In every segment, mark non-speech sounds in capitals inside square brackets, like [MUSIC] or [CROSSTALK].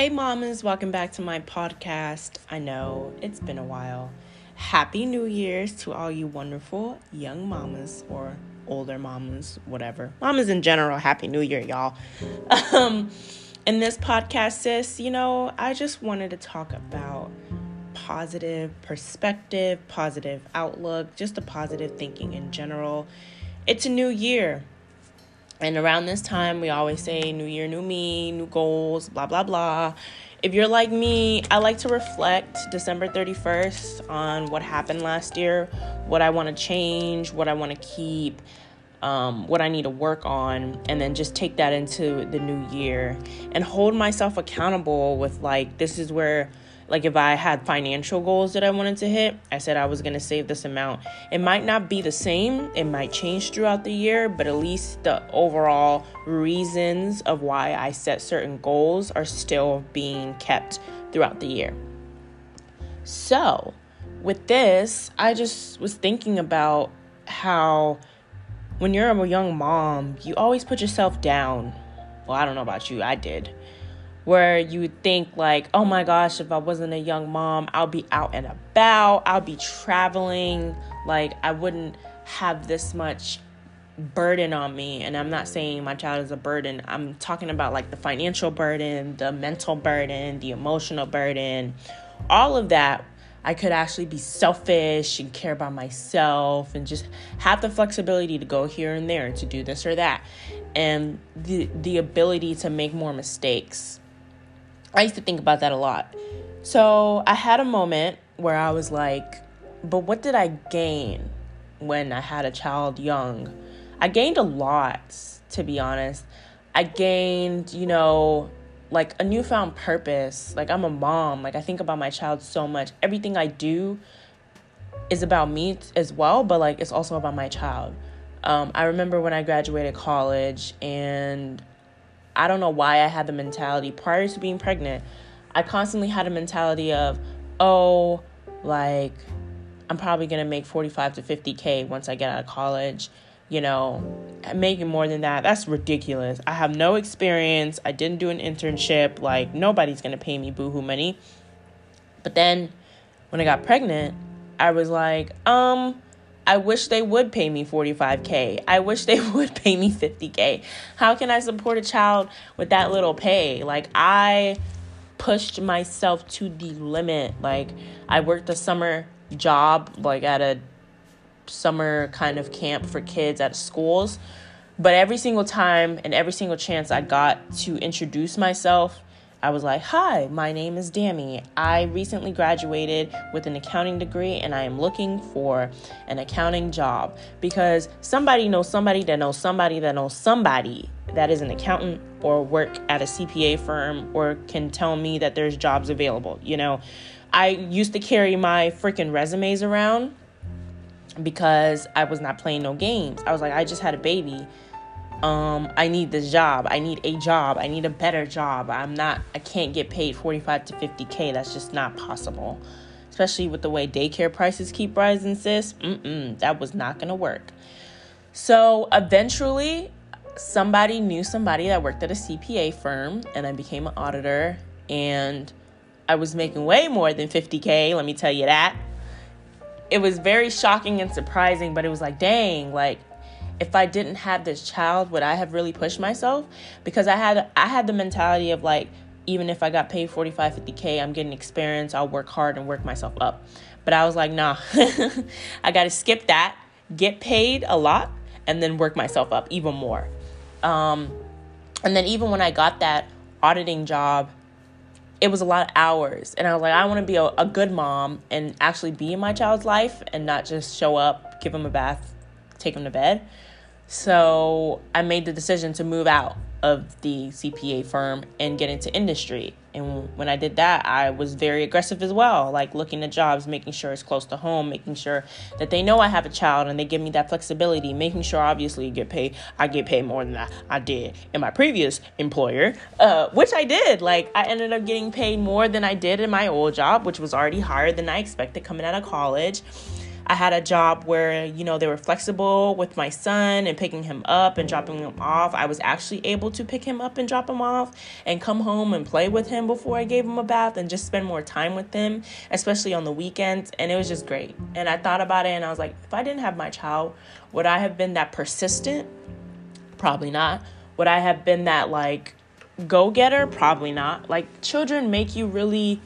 Hey, mamas, welcome back to my podcast. I know it's been a while. Happy New Year's to all you wonderful young mamas or older mamas, whatever. Mamas in general, Happy New Year, y'all. [LAUGHS] Um, in this podcast, sis, you know, I just wanted to talk about positive perspective, positive outlook, just a positive thinking in general. It's a new year. And around this time, we always say, New Year, new me, new goals, blah, blah, blah. If you're like me, I like to reflect December 31st on what happened last year, what I want to change, what I want to keep, um, what I need to work on, and then just take that into the new year and hold myself accountable with like, this is where like if I had financial goals that I wanted to hit, I said I was going to save this amount. It might not be the same, it might change throughout the year, but at least the overall reasons of why I set certain goals are still being kept throughout the year. So, with this, I just was thinking about how when you're a young mom, you always put yourself down. Well, I don't know about you, I did where you think like oh my gosh if i wasn't a young mom i'll be out and about i'll be traveling. Like i wouldn't have this much burden on me. And i'm not saying my child is a burden. I'm talking about like the financial burden the mental burden the emotional burden. All of that i could actually be selfish and care about myself and just have the flexibility to go here and there to do this or that. And the the ability to make more mistakes I used to think about that a lot. So I had a moment where I was like, but what did I gain when I had a child young? I gained a lot, to be honest. I gained, you know, like a newfound purpose. Like I'm a mom. Like I think about my child so much. Everything I do is about me as well, but like it's also about my child. Um, I remember when I graduated college and I don't know why I had the mentality prior to being pregnant. I constantly had a mentality of, oh, like I'm probably gonna make 45 to 50k once I get out of college. You know, making more than that, that's ridiculous. I have no experience. I didn't do an internship. Like, nobody's gonna pay me boohoo money. But then when I got pregnant, I was like, um, I wish they would pay me 45K. I wish they [LAUGHS] would pay me 50K. How can I support a child with that little pay? Like, I pushed myself to the limit. Like, I worked a summer job, like at a summer kind of camp for kids at schools. But every single time and every single chance I got to introduce myself I was like, Hi, my name is Dammy. I recently graduated with an accounting degree and I am looking for an accounting job because somebody knows somebody that knows somebody that knows somebody that is an accountant or work at a CPA firm or can tell me that there's jobs available. You know, I used to carry my freaking resumes around because I was not playing no games. I was like, I just had a baby um, I need this job. I need a job. I need a better job. I'm not, I can't get paid 45 to 50K. That's just not possible. Especially with the way daycare prices keep rising, sis. Mm-mm, that was not going to work. So eventually, somebody knew somebody that worked at a CPA firm, and I became an auditor. And I was making way more than 50K, let me tell you that. It was very shocking and surprising, but it was like, dang, like, if I didn't have this child, would I have really pushed myself? Because I had I had the mentality of like even if I got paid 45 50k, I'm getting experience, I'll work hard and work myself up. But I was like, nah. [LAUGHS] I got to skip that, get paid a lot and then work myself up even more. Um, and then even when I got that auditing job, it was a lot of hours and i was like i want to be a, a, good mom and actually be in my child's life and not just show up give him a bath take him to bed so I made the decision to move out of the CPA firm and get into industry. And when I did that, I was very aggressive as well, like looking at jobs, making sure it's close to home, making sure that they know I have a child and they give me that flexibility, making sure obviously you get paid. I get paid more than I did in my previous employer, uh, which I did. Like I ended up getting paid more than I did in my old job, which was already higher than I expected coming out of college. I had a job where, you know, they were flexible with my son and picking him up and dropping him off. I was actually able to pick him up and drop him off and come home and play with him before I gave him a bath and just spend more time with him, especially on the weekends. And it was just great. And I thought about it and I was like, if I didn't have my child, would I have been that persistent? Probably not. Would I have been that like go getter? Probably not. Like children make you really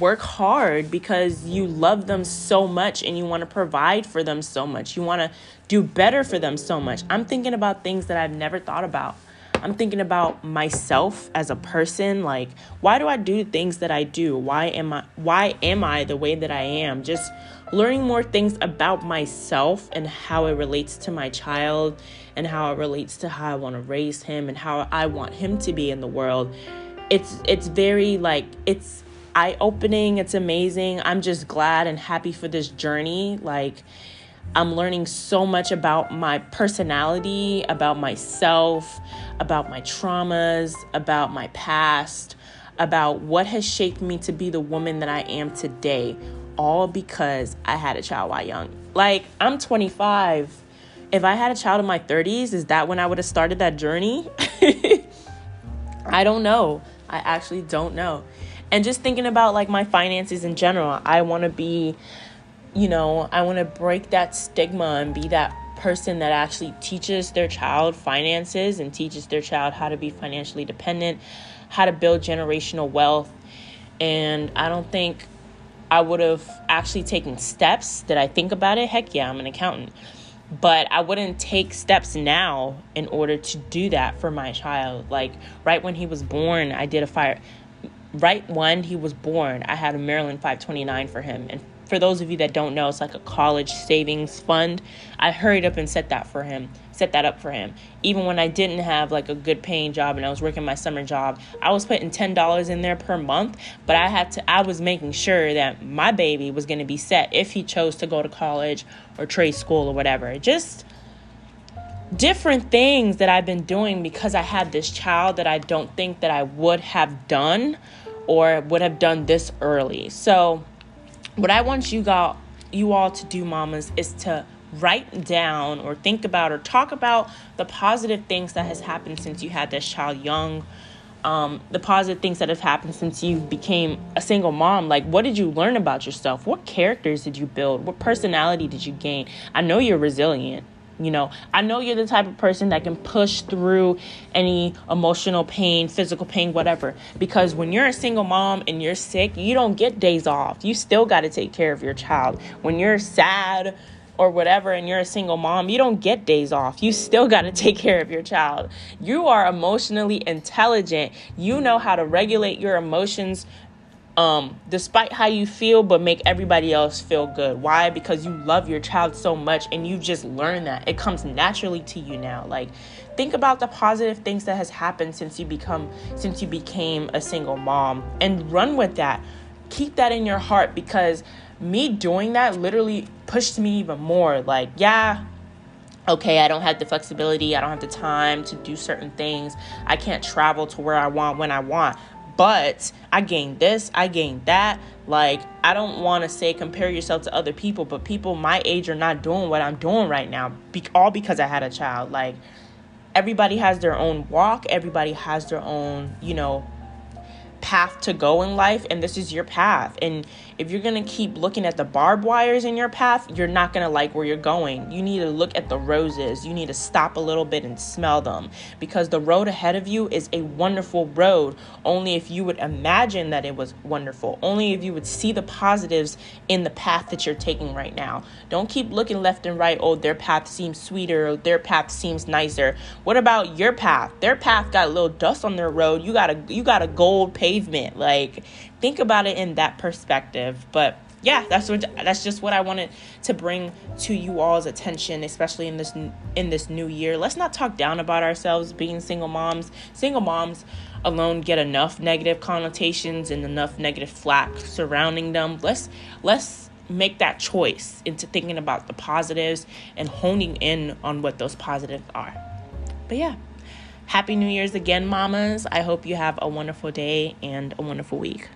work hard because you love them so much and you want to provide for them so much. You want to do better for them so much. I'm thinking about things that I've never thought about. I'm thinking about myself as a person like why do I do things that I do? Why am I why am I the way that I am? Just learning more things about myself and how it relates to my child and how it relates to how I want to raise him and how I want him to be in the world. It's it's very like it's eye opening. It's amazing. I'm just glad and happy for this journey. Like, I'm learning so much about my personality, about myself, about my traumas, about my past, about what has shaped me to be the woman that I am today, all because I had a child while young. Like, I'm 25. If I had a child in my 30s, is that when I would have started that journey? [LAUGHS] I don't know. I actually don't know and just thinking about like my finances in general i want to be you know i want to break that stigma and be that person that actually teaches their child finances and teaches their child how to be financially dependent how to build generational wealth. And i don't think i would have actually taken steps did i think about it. Heck yeah i'm an accountant. But I wouldn't take steps now in order to do that for my child. Like right when he was born, I did a fire right when he was born, I had a Maryland 529 for him. And for those of you that don't know, it's like a college savings fund. I hurried up and set that for him, set that up for him. Even when I didn't have like a good paying job and I was working my summer job, I was putting $10 in there per month, but I had to I was making sure that my baby was going to be set if he chose to go to college or trade school or whatever. Just different things that I've been doing because I had this child that I don't think that I would have done or would have done this early. So, what I want you got you all to do, mamas, is to write down or think about or talk about the positive things that has happened since you had this child young. Um, the positive things that have happened since you became a single mom. Like, what did you learn about yourself? What characters did you build? What personality did you gain? I know you're resilient. You know, I know you're the type of person that can push through any emotional pain, physical pain, whatever. Because when you're a single mom and you're sick, you don't get days off. You still got to take care of your child. When you're sad, or whatever and you're a single mom, you don't get days off. You still got to [LAUGHS] take care of your child. You are emotionally intelligent. You know how to regulate your emotions um, despite how you feel, but make everybody else feel good. Why? Because you love your child so much and you just learn that. It comes naturally to you now. Like, think about the positive things that has happened since you become since you became a single mom and run with that. Keep that in your heart because me doing that literally pushed me even more. Like, yeah, okay, I don't have the flexibility, I don't have the time to do certain things. I can't travel to where I want when I want but I gained this, I gained that. Like, I don't want to say compare yourself to other people, but people my age are not doing what I'm doing right now, be- all because I had a child. Like, everybody has their own walk, everybody has their own, you know, path to go in life, and this is your path. And if you're going to keep looking at the barbed wires in your path, you're not going to like where you're going. You need to look at the roses. You need to stop a little bit and smell them because the road ahead of you is a wonderful road. Only if you would imagine that it was wonderful, only if you would see the positives in the path that you're taking right now. Don't keep looking left and right. Oh, their path seems sweeter, their path seems nicer. What about your path? Their path got a little dust on their road. You got a you got a gold pavement. Like think about it in that perspective. But yeah, that's what that's just what I wanted to bring to you all's attention, especially in this in this new year. Let's not talk down about ourselves being single moms. Single moms alone get enough negative connotations and enough negative flack surrounding them. Let's let's make that choice into thinking about the positives and honing in on what those positives are. But yeah, happy New Year's again, mamas. I hope you have a wonderful day and a wonderful week.